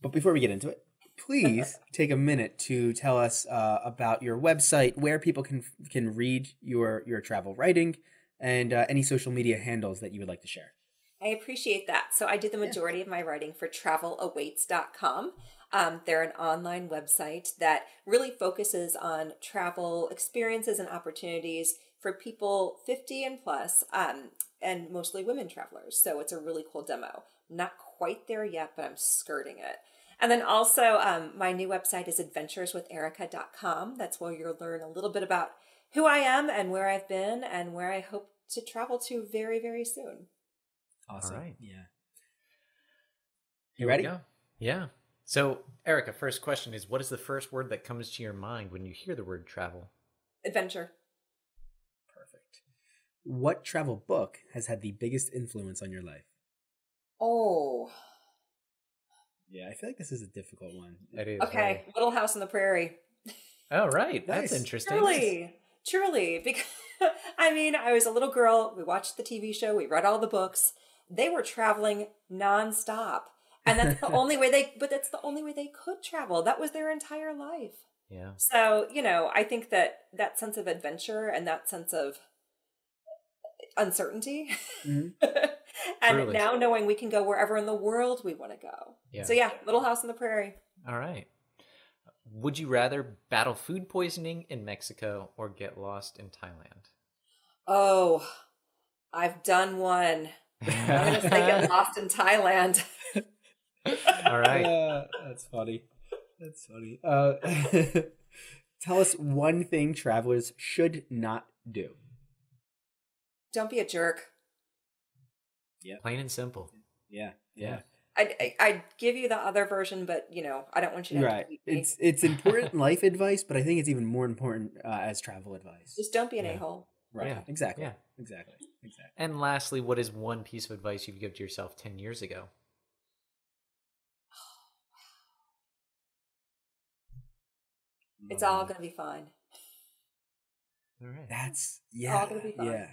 But before we get into it, please take a minute to tell us uh, about your website, where people can can read your your travel writing, and uh, any social media handles that you would like to share. I appreciate that. So I do the majority of my writing for travelawaits.com. Um, they're an online website that really focuses on travel experiences and opportunities for people 50 and plus, um, and mostly women travelers. So it's a really cool demo. Not quite there yet, but I'm skirting it. And then also, um, my new website is adventureswitherica.com. That's where you'll learn a little bit about who I am and where I've been and where I hope to travel to very, very soon. Awesome. All right. Yeah. You ready? go. Yeah. So, Erica, first question is what is the first word that comes to your mind when you hear the word travel? Adventure. Perfect. What travel book has had the biggest influence on your life? Oh, Yeah, I feel like this is a difficult one. That is okay. Little House on the Prairie. Oh, right. That's interesting. Truly, truly, because I mean, I was a little girl. We watched the TV show. We read all the books. They were traveling nonstop, and that's the only way they. But that's the only way they could travel. That was their entire life. Yeah. So you know, I think that that sense of adventure and that sense of uncertainty, Mhm. and Truly. now knowing we can go wherever in the world we want to go. Yeah. So yeah, Little House on the Prairie. All right. Would you rather battle food poisoning in Mexico or get lost in Thailand? Oh, I've done one. I'm gonna say get lost in Thailand. All right. Uh, that's funny. That's funny. Uh, tell us one thing travelers should not do. Don't be a jerk. Yeah. Plain and simple. Yeah, Yeah. I'd, I- I'd give you the other version, but you know, I don't want you to have right. to me. It's it's important life advice, but I think it's even more important uh, as travel advice. Just don't be an Yeah. a-hole. Right. Yeah. Exactly. Yeah. Exactly. Exactly. And lastly, what is one piece of advice you'd give to yourself 10 years ago? It's all gonna be fine. All right. That's all yeah. gonna be fine. Yeah.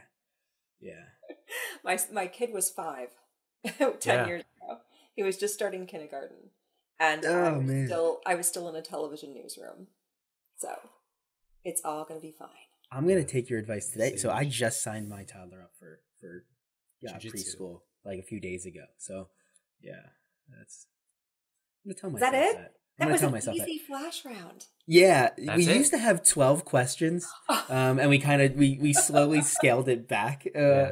Yeah. My my kid was five, ten Yeah. years ago. He was just starting kindergarten, and I Oh, was man. still I was still in a television newsroom. So, it's all gonna be fine. I'm gonna take your advice today. So I just signed my toddler up for for yeah, Jujitsu. preschool like a few days ago. So yeah, that's. I'm gonna tell Is that myself it? that. I'm That was tell an myself easy that. flash round. Yeah, That's we it? used to have 12 questions, um, and we kind of we we slowly scaled it back. Uh, Yeah.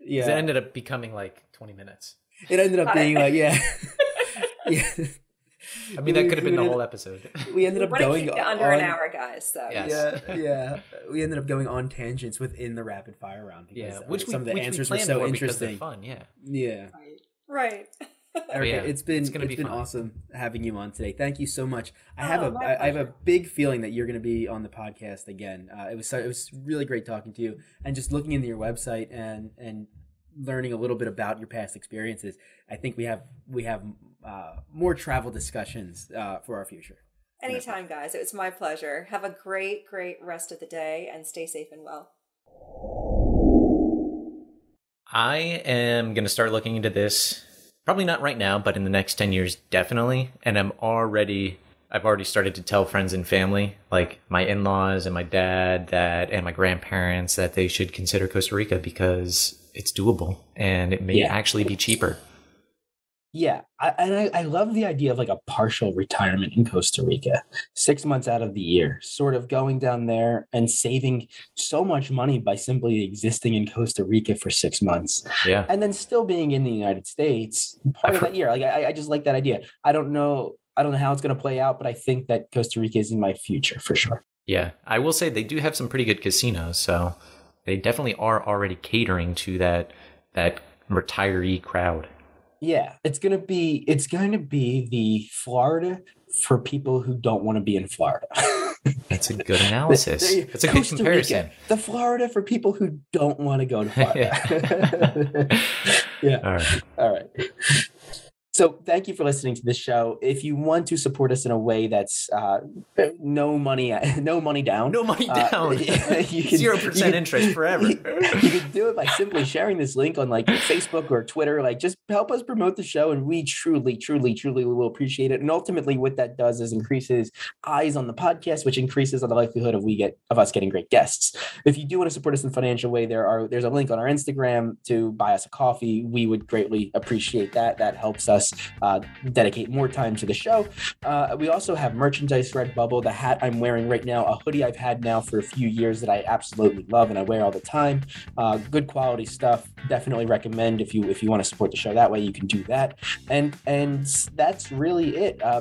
yeah, 'Cause It ended up becoming like 20 minutes. It ended up being like yeah, yeah. I mean, that could have been the ended- whole episode. We ended up want going keep under on, an hour, guys. So Yes. Yeah, yeah. We ended up going on tangents within the rapid fire round because yeah, uh, which we, some of the which we answers were so for because they're interesting. fun, yeah. Yeah. right. Erica, yeah, it's been it's it's, be been fun. awesome having you on today. Thank you so much. I have Oh, a my I, I have a big feeling that you're going to be on the podcast again. Uh, it was so, it was really great talking to you and just looking into your website and and learning a little bit about your past experiences. I think we have we have uh, more travel discussions uh, for our future. Anytime, guys. It was my pleasure. Have a great, great rest of the day and stay safe and well. I am going to start looking into this. Probably not right now, but in the next 10 years, definitely. And I'm already, I've already started to tell friends and family, like my in laws and my dad, that, and my grandparents, that they should consider Costa Rica because it's doable and it may Yeah. actually be cheaper. Yeah, I, and I, I love the idea of like a partial retirement in Costa Rica, six months out of the year, sort of going down there and saving so much money by simply existing in Costa Rica for six months, Yeah. and then still being in the United States part I've of that year. Like I, I just like that idea. I don't know, I don't know how it's going to play out, but I think that Costa Rica is in my future for sure. Yeah. I will say they do have some pretty good casinos. So they definitely are already catering to that, that retiree crowd. Yeah, it's gonna be it's going to be the Florida for people who don't want to be in Florida. That's a good analysis. It's a good Costa comparison. Rica, the Florida for people who don't want to go to Florida. yeah. All right. All right. So thank you for listening to this show. If you want to support us in a way that's uh, no money, no money down, No money uh, down. Zero percent interest forever. You, can do it by simply sharing this link on like Facebook or Twitter. Like, just help us promote the show, and we truly, truly, truly will appreciate it. And ultimately, what that does is increases eyes on the podcast, which increases the likelihood of we get of us getting great guests. If you do want to support us in a financial way, there are there's a link on our Instagram to buy us a coffee. We would greatly appreciate that. That helps us us uh, dedicate more time to the show. Uh, we also have merchandise Redbubble, the hat I'm wearing right now, a hoodie I've had now for a few years that I absolutely love and I wear all the time. Uh, good quality stuff. Definitely recommend if you if you want to support the show that way, you can do that. And and that's really it. Uh,